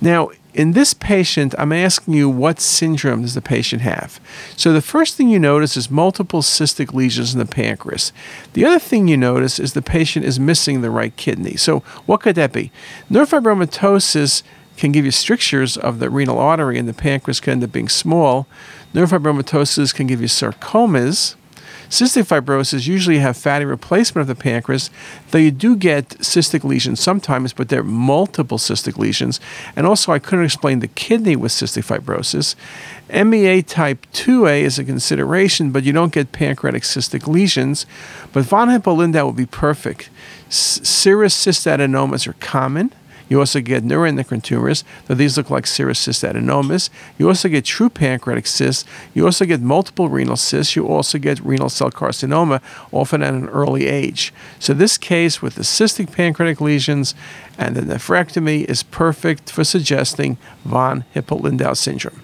Now, in this patient, I'm asking you what syndrome does the patient have? So the first thing you notice is multiple cystic lesions in the pancreas. The other thing you notice is the patient is missing the right kidney. So what could that be? Neurofibromatosis can give you strictures of the renal artery and the pancreas can end up being small. Neurofibromatosis can give you sarcomas. Cystic fibrosis usually have fatty replacement of the pancreas, though you do get cystic lesions sometimes, but they're multiple cystic lesions. And also, I couldn't explain the kidney with cystic fibrosis. MEN type 2A is a consideration, but you don't get pancreatic cystic lesions. But von Hippel-Lindau would be perfect. Serous cystadenomas are common. You also get neuroendocrine tumors, though these look like serous cystadenomas. You also get true pancreatic cysts. You also get multiple renal cysts. You also get renal cell carcinoma, often at an early age. So this case with the cystic pancreatic lesions and the nephrectomy is perfect for suggesting von Hippel-Lindau syndrome.